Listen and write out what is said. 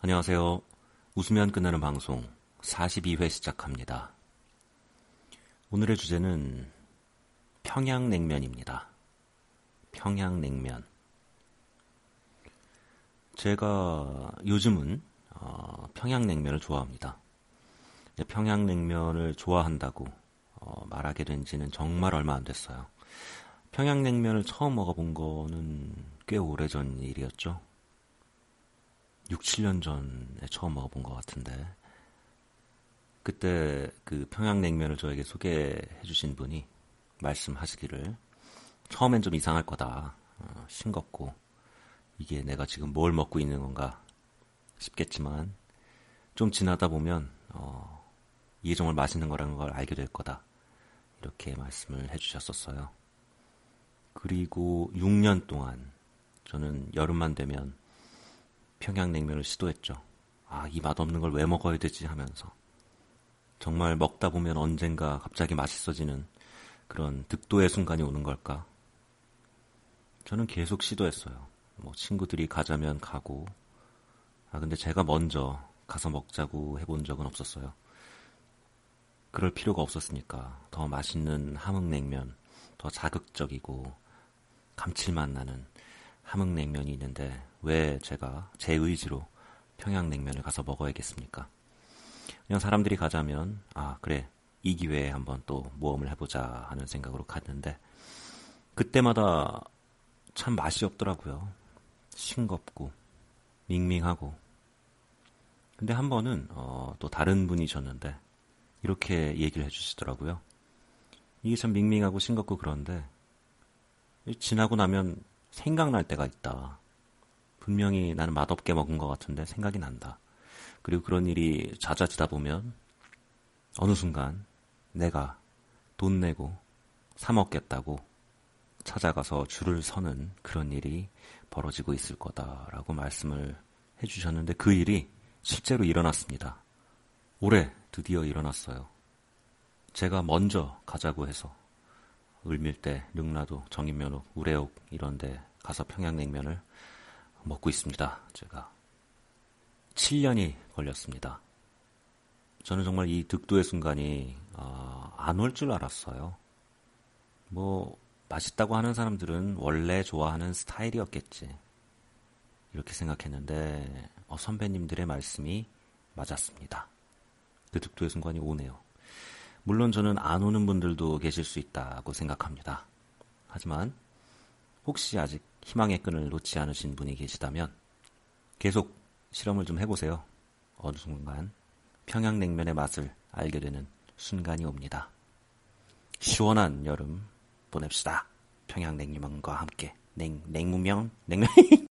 안녕하세요. 웃으면 끝나는 방송 42회 시작합니다. 오늘의 주제는 평양냉면입니다. 평양냉면. 제가 요즘은 어, 평양냉면을 좋아합니다. 평양냉면을 좋아한다고 어, 말하게 된 지는 정말 얼마 안 됐어요. 평양냉면을 처음 먹어본 거는 꽤 오래전 일이었죠. 6, 7년 전에 처음 먹어본 것 같은데. 그때 그 평양냉면을 저에게 소개해 주신 분이 말씀하시기를 처음엔 좀 이상할 거다. 어, 싱겁고 이게 내가 지금 뭘 먹고 있는 건가 싶겠지만 좀 지나다 보면 어, 이게 정말 맛있는 거라는 걸 알게 될 거다. 이렇게 말씀을 해주셨었어요. 그리고 6년 동안 저는 여름만 되면 평양냉면을 시도했죠. 아, 이 맛없는 걸 왜 먹어야 되지 하면서. 정말 먹다 보면 언젠가 갑자기 맛있어지는 그런 득도의 순간이 오는 걸까? 저는 계속 시도했어요. 뭐 친구들이 가자면 가고, 아, 근데 제가 먼저 가서 먹자고 해본 적은 없었어요. 그럴 필요가 없었으니까 더 맛있는 함흥냉면, 더 자극적이고 감칠맛 나는 함흥냉면이 있는데 왜 제가 제 의지로 평양냉면을 가서 먹어야겠습니까? 그냥 사람들이 가자면 아 그래 이 기회에 한번 또 모험을 해보자 하는 생각으로 갔는데 그때마다 참 맛이 없더라고요. 싱겁고 밍밍하고 근데 한 번은 어, 또 다른 분이셨는데 이렇게 얘기를 해주시더라고요. 이게 참 밍밍하고 싱겁고 그런데 지나고 나면 생각날 때가 있다. 분명히 나는 맛없게 먹은 것 같은데 생각이 난다. 그리고 그런 일이 잦아지다 보면 어느 순간 내가 돈 내고 사 먹겠다고 찾아가서 줄을 서는 그런 일이 벌어지고 있을 거다라고 말씀을 해주셨는데 그 일이 실제로 일어났습니다. 올해 드디어 일어났어요. 제가 먼저 가자고 해서 을밀대, 능라도, 정인면옥, 우레옥 이런데 가서 평양냉면을 먹고 있습니다. 제가 7년이 걸렸습니다. 저는 정말 이 득도의 순간이 어, 안올 줄 알았어요. 뭐 맛있다고 하는 사람들은 원래 좋아하는 스타일이었겠지. 이렇게 생각했는데 어, 선배님들의 말씀이 맞았습니다. 그 득도의 순간이 오네요. 물론 저는 안 오는 분들도 계실 수 있다고 생각합니다. 하지만 혹시 아직 희망의 끈을 놓지 않으신 분이 계시다면 계속 실험을 좀 해보세요. 어느 순간 평양냉면의 맛을 알게 되는 순간이 옵니다. 시원한 여름 보냅시다. 평양냉면과 함께 냉 냉무면 냉면